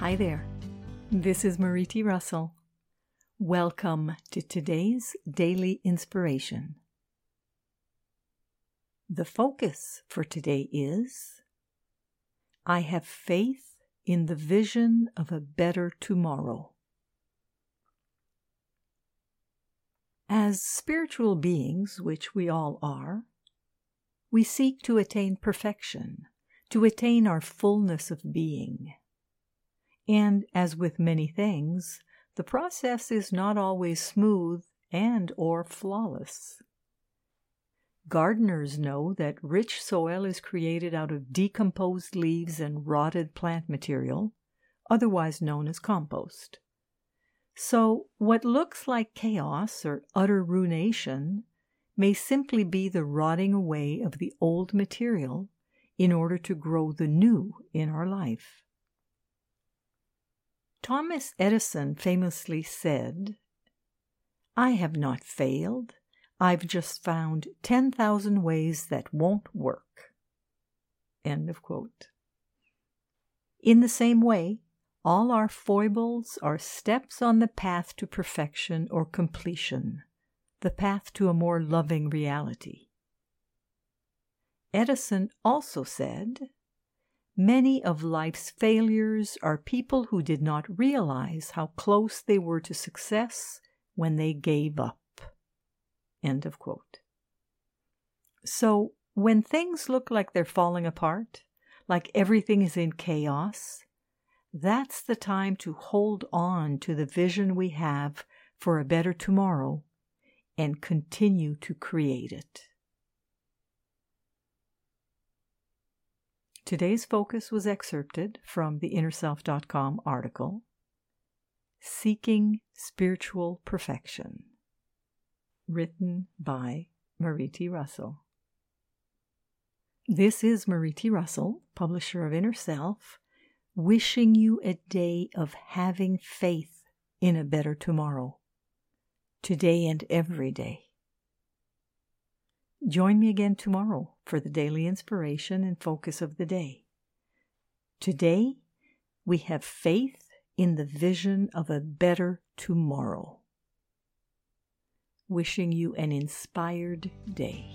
Hi there. This is Marie T. Russell. Welcome to today's daily inspiration. The focus for today is I have faith in the vision of a better tomorrow. As spiritual beings, which we all are, we seek to attain perfection, to attain our fullness of being. And as with many things, the process is not always smooth and or flawless. Gardeners know that rich soil is created out of decomposed leaves and rotted plant material, otherwise known as compost. So, what looks like chaos or utter ruination may simply be the rotting away of the old material in order to grow the new in our life. Thomas Edison famously said, I have not failed. I've just found 10,000 ways that won't work. End of quote. In the same way, all our foibles are steps on the path to perfection or completion, the path to a more loving reality. Edison also said, Many of life's failures are people who did not realize how close they were to success when they gave up. End of quote. So, when things look like they're falling apart, like everything is in chaos, that's the time to hold on to the vision we have for a better tomorrow and continue to create it. Today's focus was excerpted from the InnerSelf.com article Seeking Spiritual Perfection, written by Marie T. Russell. This is Marie T. Russell, publisher of Inner Self, wishing you a day of having faith in a better tomorrow, today and every day. Join me again tomorrow for the daily inspiration and focus of the day. Today, we have faith in the vision of a better tomorrow. Wishing you an inspired day.